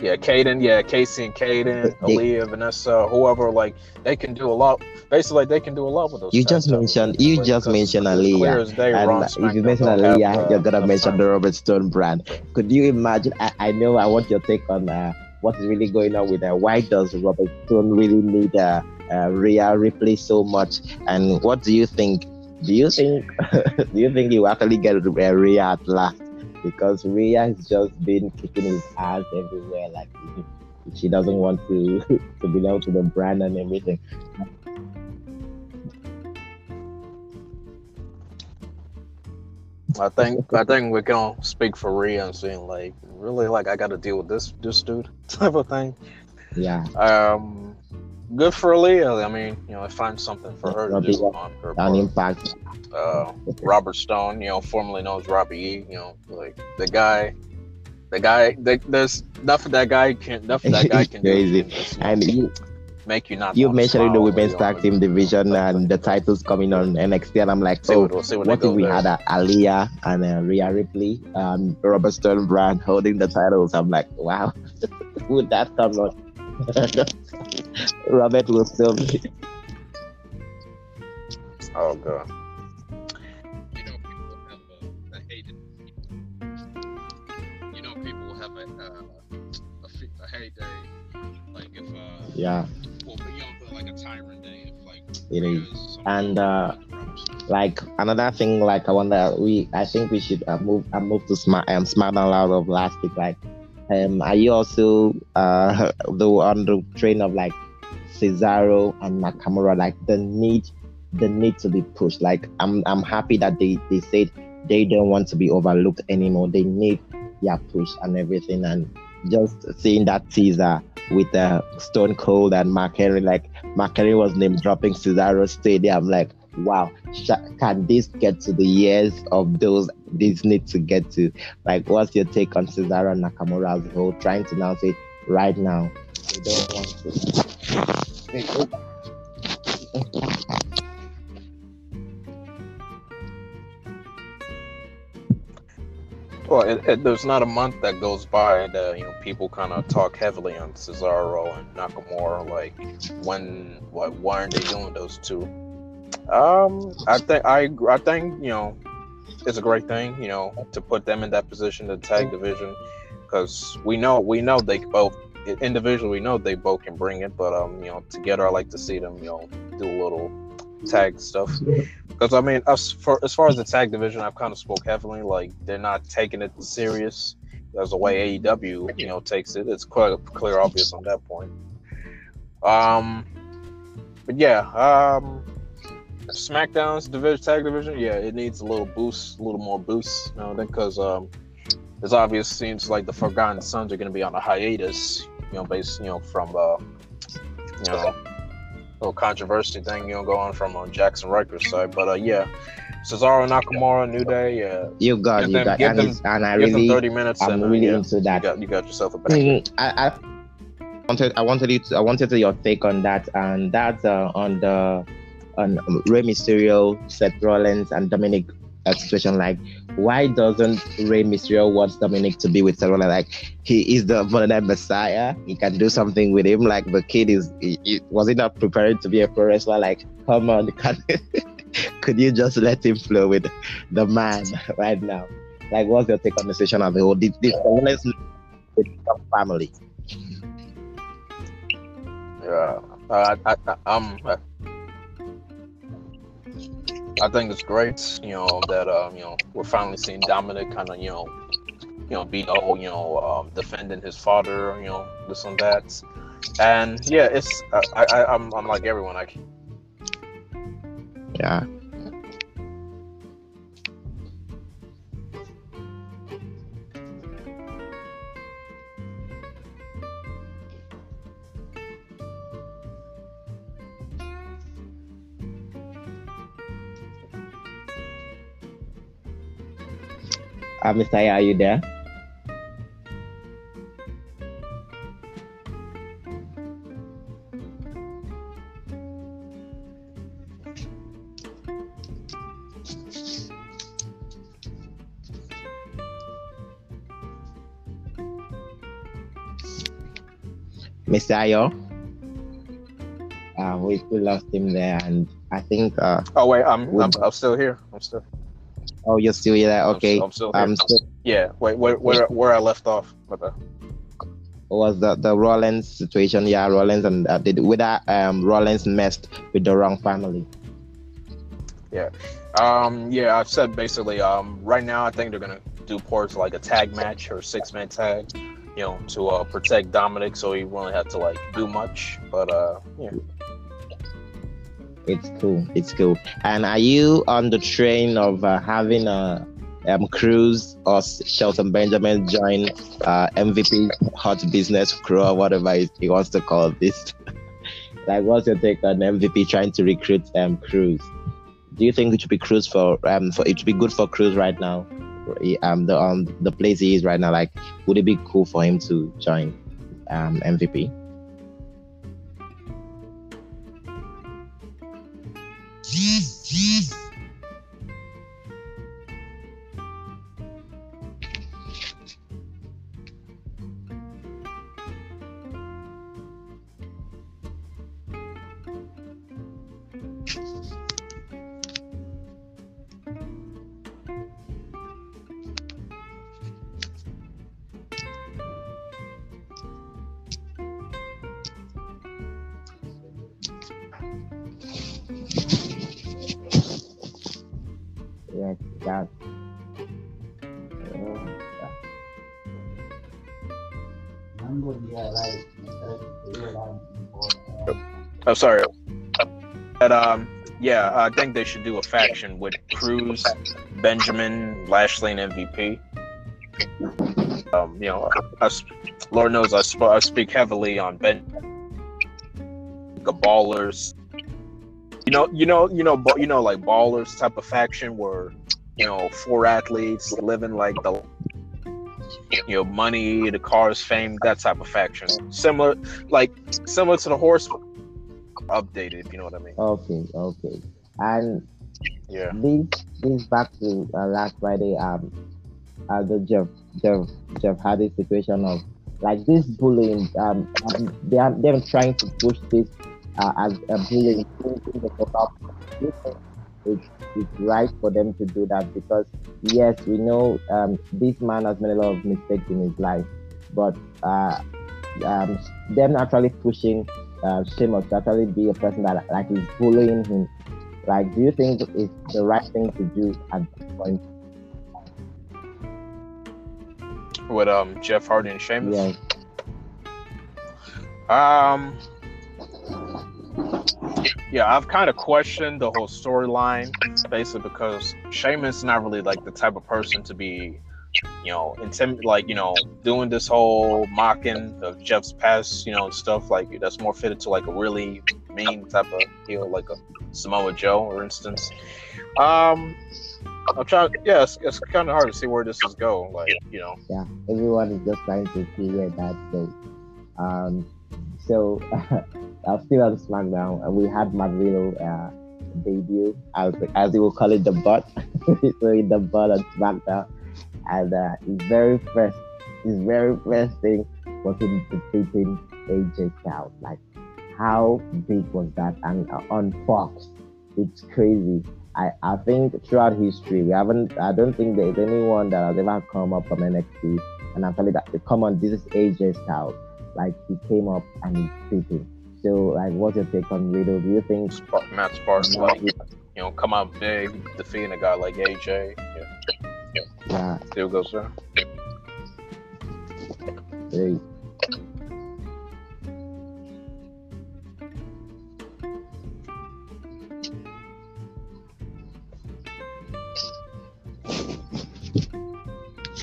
yeah. Kayden, yeah, Kacy and Caden, Aliyah, Vanessa, whoever. Like they can do a lot. Basically, they can do a lot with those. You just mentioned- you Like, just mentioned Aliyah, day, and if you mention don't have, you're gonna mention the Robert Stone brand. Could you imagine? I, I know I want your take on uh, what is really going on with uh, why does Robert Stone really need uh, uh, Rhea Ripley so much? And what do you think? Do you think <laughs> do you think he will actually get uh, Rhea at last? Because Rhea has just been kicking his ass everywhere, like she doesn't want to <laughs> to belong to the brand and everything. I think I think we can speak for Rhea and saying like really like I got to deal with this this dude <laughs> type of thing. Yeah, Um, good for Aliyah. I mean, you know, I find something for her to do on her an impact. Uh, Robert Stone, you know, formerly known as Robbie E. You know, like the guy, the guy. The, there's nothing that guy can, nothing that <laughs> guy can Crazy. do. can just, you know, And you, make you not. you mentioned the women's tag team division and the titles coming on NXT, and I'm like, See oh, what, we'll what, if we there. had a Aliyah and a Rhea Ripley, um, Robert Stone brand holding the titles? I'm like, wow, <laughs> would that come on? <laughs> Robert will still be. Oh god. you know, people will have a, a hated. You know, people will have a uh, a, a heyday, like if uh, Yeah, well, but you know, like a tyrant day, if like it is. because And, uh, like Robert Stone. Like another thing, like I wonder, we I think we should uh, move. I move to Smart um SmackDown out of last week. Like, um, are you also uh <laughs> the on the train of like Cesaro and Nakamura? Like the need, the need to be pushed. Like I'm I'm happy that they they said they don't want to be overlooked anymore. They need their push and everything. And just seeing that teaser with uh, Stone Cold and Mark Henry, like Mark Henry was name dropping Cesaro Stadium. Like, wow, can this get to the years of those this need to get to? Like, what's your take on Cesaro and Nakamura as a whole? Trying to now say right now, we don't want to. Well, it, it, there's not a month that goes by that you know people kind of talk heavily on Cesaro and Nakamura. Like, when, why aren't they doing those two? Um, I think I I think you know it's a great thing you know to put them in that position, the tag division, because we know we know they both individually we know they both can bring it, but um you know together I like to see them you know do a little tag stuff. Because I mean, as for as far as the tag division, I've kind of spoke heavily. Like they're not taking it serious as the way AEW you know takes it. It's quite clear, obvious on that point. Um, but yeah, um, SmackDown's division tag division, yeah, it needs a little boost, a little more boost, you know, because um, it's obvious seems like the Forgotten Sons are going to be on a hiatus, you know, based, you know, from uh, you know, little controversy thing, you know, going from on uh, Jaxson Ryker's side, but uh, yeah. Cesaro Nakamura, New Day, yeah. You got, you them, got, and, them, and I really, thirty minutes. I'm and, really yeah, into that. You got, you got yourself a back. Mm, I, I wanted, I wanted you, to, I wanted your take on that, and that's uh, on the on Rey Mysterio, Seth Rollins, and Dominic uh, situation. Like, why doesn't Rey Mysterio want Dominic to be with Rollins? Like, he is the modern Messiah. He can do something with him. Like, the kid is, he, he, was he not prepared to be a pro wrestler? Like, come on, <laughs> can, could you just let him flow with the man right now? Like, what's your take on the situation of the whole? This, this Rollins family. Yeah, uh, I, I, I'm. I think it's great, you know, that um, you know, we're finally seeing Dominic kind of, you know, you know, beat oh, you know, um, defending his father, you know, this and that, and yeah, it's I, I I'm I'm like everyone, I. Yeah. Uh, Mr. Ayo, are you there? Mr. Ayo. Uh, we, we lost him there, and I think. Uh, oh wait, I'm, I'm I'm still here. I'm still. Oh, you're still there. Okay. I'm, I'm still here. Um, still... Yeah. Wait. Where where where I left off? The? Was the the Rollins situation? Yeah, Rollins and uh, did with that um Rollins messed with the wrong family. Yeah. Um. Yeah. I've said basically. Um. Right now, I think they're gonna do ports like a tag match or six man tag. You know, to uh, protect Dominic, so he won't have to like do much. But uh, yeah. It's cool. It's cool. And are you on the train of uh, having a um, or Shelton Benjamin join uh, MVP Hot Business Crew or whatever he wants to call this? <laughs> like, what's your take on MVP trying to recruit um, Crews? Do you think it should be Crews for um for it should be good for Crews right now? Um, the um the place he is right now, like, would it be cool for him to join um MVP? That Oh, sorry. But um, yeah, I think they should do a faction with Crews, Benjamin, Lashley, and MVP. Um, you know, I, Lord knows I, sp- I speak heavily on Ben, the Ballers. You know, you know, you know, you know, like Ballers type of faction where you know, four athletes living like the you know money, the cars, fame, that type of faction. Similar, like similar to the horse, updated. If you know what I mean. Okay, okay, and yeah, this this back to uh, last Friday. Um, uh, the Jeff Jeff Jeff had this situation of like this bullying. Um, they are they're trying to push this uh, as a bullying, in the it's, it's right for them to do that because yes, we know um, this man has made a lot of mistakes in his life, but uh, um, them actually pushing uh, Sheamus to actually be a person that like is bullying him. Like, do you think it's the right thing to do at this point? With um Jeff Hardy and Sheamus. Yes. Um. Yeah, I've kind of questioned the whole storyline, basically because Sheamus is not really like the type of person to be, you know, intim- like you know, doing this whole mocking of Jeff's past, you know, stuff like that's more fitted to like a really mean type of heel, like a Samoa Joe, for instance. Um, I'm trying. Yeah, it's, it's kind of hard to see where this is going. Like, you know, Yeah, everyone is just trying to where that goes. Um, so <laughs> I'm still on SmackDown, and we had Matt Riddle uh, debut, as as they will call it, the butt. <laughs> so the butt on SmackDown, and uh, his very first, his very first thing was him defeating AJ Styles. Like, how big was that? And uh, on Fox, it's crazy. I, I think throughout history we haven't I don't think there's anyone that has ever come up from NXT and actually that come on this is AJ Styles like he came up and he beat him. So like what's your take on Riddle? Do you think Matt Sparks, like, you know, come out big, defeating a guy like AJ. Yeah, yeah, still goes there. they,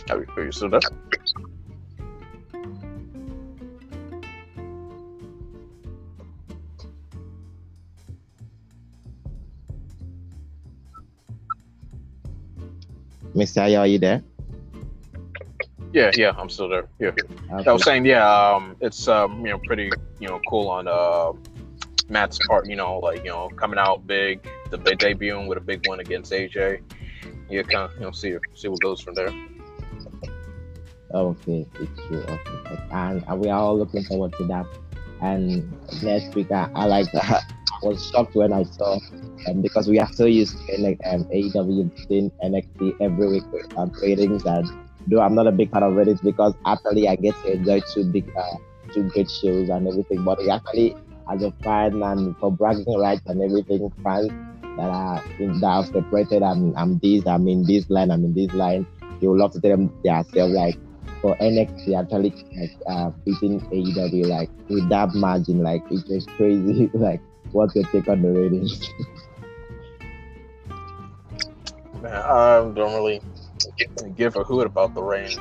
Are you, are you still there? Mr. Ayo, are you there? Yeah, yeah, I'm still there. Yeah. Okay. I was saying, yeah, um, it's um, you know, pretty, you know, cool on uh, Matt's part. You know, like you know, coming out big, the big debuting with a big one against AJ. Yeah, kind of, you know, see see what goes from there. Okay, it's true. Okay. And, we are all looking forward to that. And next week, I, I like I <laughs> was shocked when I saw, um, because we are so used to like, um, AEW NXT every week with um, ratings. And though I'm not a big fan of ratings because actually I get to enjoy two big, uh, two great shows and everything. But actually, as a fan and for bragging rights and everything, fans that are that are separated, I'm, I'm this, I'm in this line, I'm in this line. You would love to tell them themselves like for NXT actually like uh beating AEW like with that margin, like it's just crazy. <laughs> like what's your take on the ratings? Man, I don't really give a hoot about the reigns.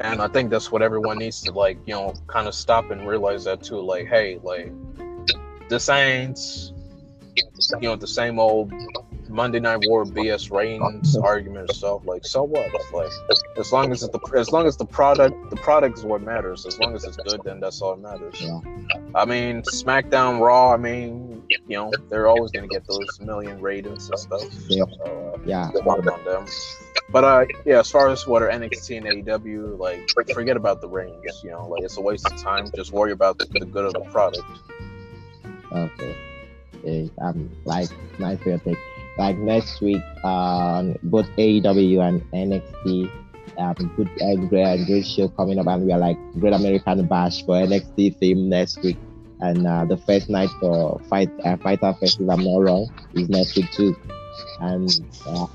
And I think that's what everyone needs to like, you know, kind of stop and realize that too. Like, hey, like this ain't you know the same old Monday Night War BS reigns argument stuff. Like, so what? Like, as long as it's the as long as the product the product is what matters. As long as it's good, then that's all that matters. Yeah. I mean, SmackDown, Raw. I mean, you know, they're always gonna get those million ratings and stuff. Yeah. So, uh, yeah, on them. But uh, yeah, as far as what are NXT and AEW, like forget about the reigns. You know, like it's a waste of time. Just worry about the, the good of the product. okay. Okay, um, like nice take. Like next week, um, both AEW and NXT, um, good uh, great, and great show coming up, and we are like Great American Bash for NXT theme next week, and uh, the first night for Fight uh, Fyter Fest, if I'm not wrong, is next week too, and uh,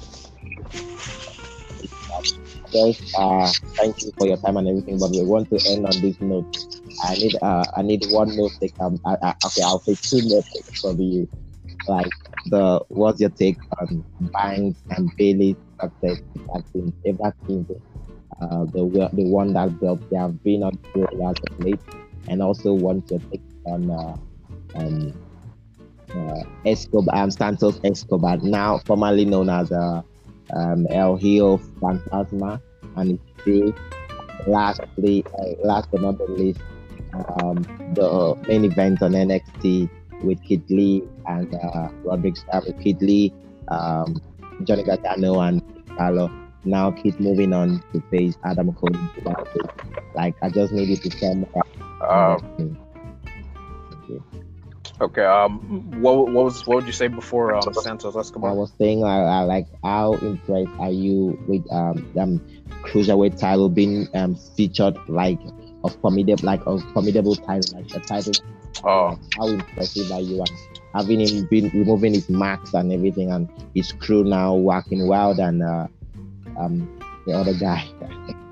just uh, thank you for your time and everything, but we want to end on this note. I need uh I need one note take um I, I, okay I'll take two note takes from you. Like the what's your take on Banks and Bayley success that in ever the uh the the one that built they have been on as of late. And also what's your take on uh um uh Escobar um, Santos Escobar now formerly known as uh um El Hill Fantasma. And it's lastly uh, last but not the least um, the main event on NXT with Kid Lee and uh, Roderick Strong, Kid Lee, um, Johnny Gargano, and Carlo. Now keep moving on to face Adam Cole. Like I just needed to tell more. Um, Okay. Okay. Um. What what was what would you say before um Santos I Escobar? was saying, I, I like how impressed are you with um um cruiserweight title being um featured like a formidable like a formidable title like a title. Oh. How impressive are you and having him been removing his marks and everything and his crew now working well than uh, um the other guy. <laughs>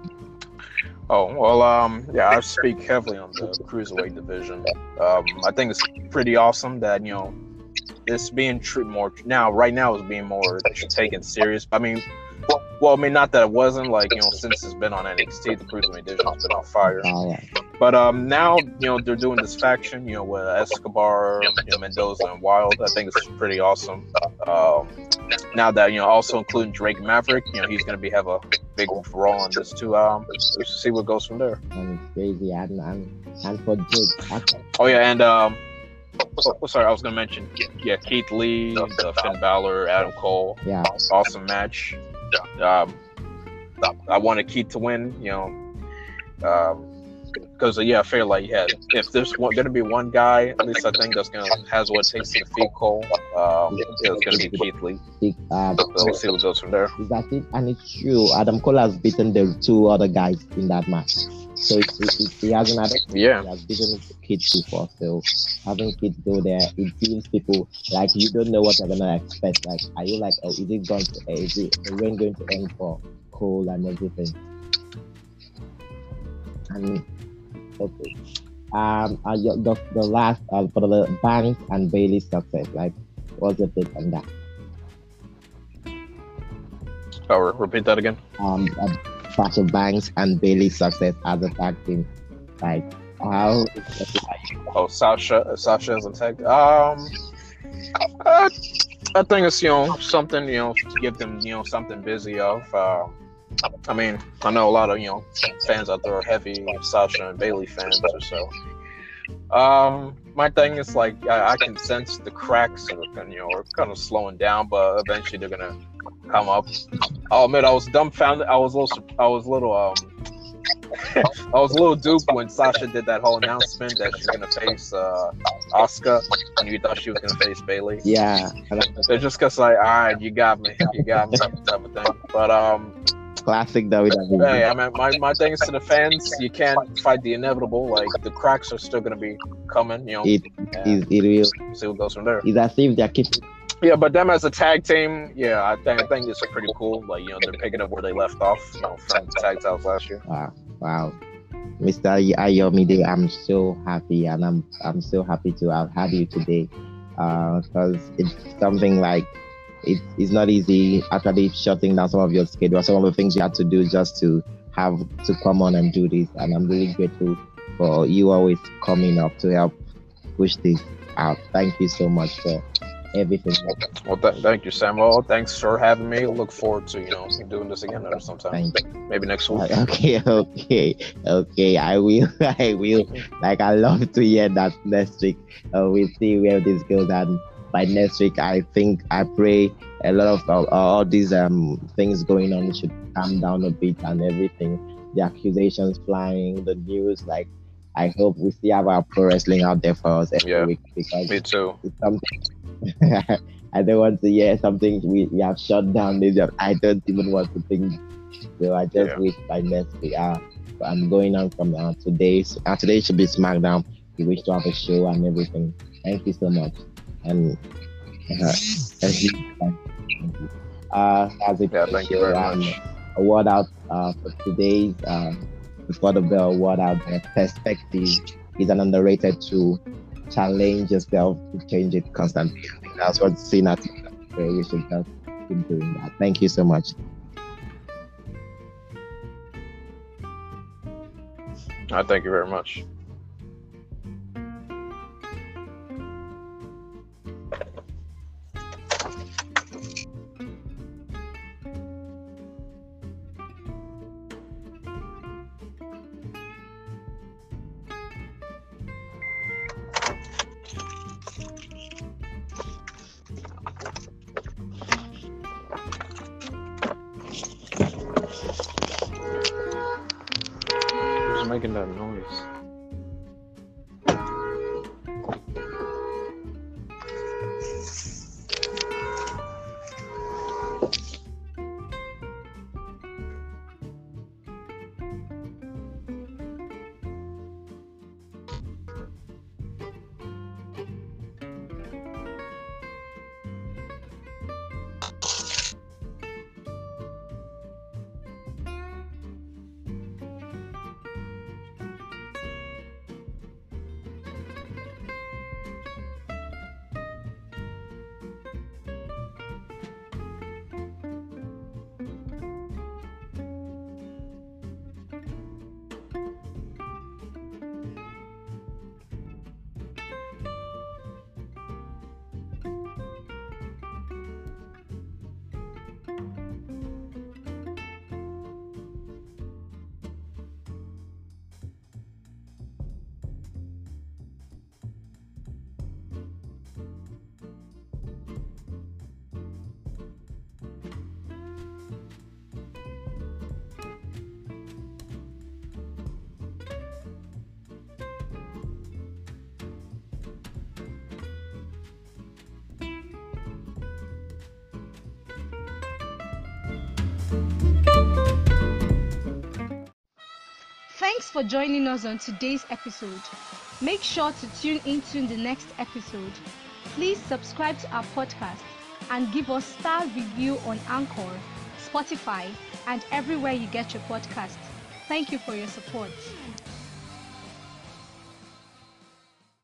Oh well, um, yeah, I speak heavily on the cruiserweight division. Um, I think it's pretty awesome that you know it's being treated more now. Right now, it's being more taken serious. I mean, well, I mean, not that it wasn't like you know since it's been on NXT, the cruiserweight division's been on fire. Uh, But um, now you know they're doing this faction, you know, with Escobar, you know, Mendoza, and Wilde. I think it's pretty awesome. Um, now that you know, also including Drake Maverick, you know, he's gonna be have a big role in this too. Um, let's see what goes from there. and it's crazy and and, and for Jake, I- Oh yeah, and um, oh, sorry, I was gonna mention, yeah, Keith Lee, the Finn Balor, Adam Cole, yeah, awesome match. Um, I wanted Keith to win, you know, um, because yeah, I feel like yeah, if there's one, gonna be one guy, at least I think that's gonna has what it takes to defeat Cole. Um, it's gonna be Keith Lee. uh, So we'll see what goes from there. Is that it? And it's true. Adam Cole has beaten the two other guys in that match. So it, it, it, he hasn't had Yeah, he has beaten kids before. So having kids go there, it gives people like you don't know what they're gonna expect. Like, are you like, oh, is it going to uh, is it the rain going to end for Cole and everything? And okay. Um, uh, your, the, the last uh, for the Banks and Bayley success, like, what's your take on that? oh, re- repeat that again. um uh, Sasha Banks and Bayley success as a tag team. Like how Oh, Sasha, Sasha as a tag. Um, uh, I think it's you know something you know to give them you know something busy of. Uh, I mean, I know a lot of you know fans out there are heavy Sasha and Bayley fans or so. Um, my thing is like I, I can sense the cracks are you know are kind of slowing down, but eventually they're gonna come up. I'll admit I was dumbfounded. I was a little I was a little um <laughs> I was a little duped when Sasha did that whole announcement that she's gonna face uh, Asuka, and you thought she was gonna face Bayley. yeah, So just cause like, all right, you got me, you got me, type of thing. But um, classic WWE. hey, I mean, my my thing is to the fans, you can't fight the inevitable. Like the cracks are still gonna be coming, you know. It is it will See what goes from there. it's as if they're keeping Yeah, but them as a tag team, yeah, I think I think it's pretty cool. Like you know, they're picking up where they left off, you know, from the tag titles last year. wow wow. Mr. Ayomide, I'm so happy and I'm I'm so happy to have had you today. Uh, because it's something like it, it's not easy actually shutting down some of your schedule, some of the things you had to do just to have to come on and do this. And I'm really grateful for you always coming up to help push this out. Thank you so much for everything. Well, th- thank you, Samuel. Thanks for having me. Look forward to you know doing this again or sometime. Maybe next week. <laughs> Okay, okay, okay. I will, <laughs> I will. Like, I love to hear that next week. Uh, we'll see where this goes, and by next week, I think, I pray a lot of uh, all these um things going on should calm down a bit and everything. The accusations flying, the news. Like, I hope we still have our pro wrestling out there for us every Yeah. week because Me too. it's something. <laughs> I don't want to hear something we, we have shut down this. I don't even want to think. So I just Yeah. wish by next week. Uh, I'm going on from uh, today. So, uh, today should be SmackDown. We wish to have a show and everything. Thank you so much. And uh, you. Uh, that's it. Yeah, thank you very much. A word out uh, for today's uh, before the bell. Word out there. Perspective is an underrated tool challenge yourself to change it constantly. I think that's what so we should just keep doing that. Thank you so much. I thank you very much. For joining us on today's episode. Make sure to tune into the next episode. Please subscribe to our podcast and give us star review on Anchor, Spotify, and everywhere you get your podcast. Thank you for your support.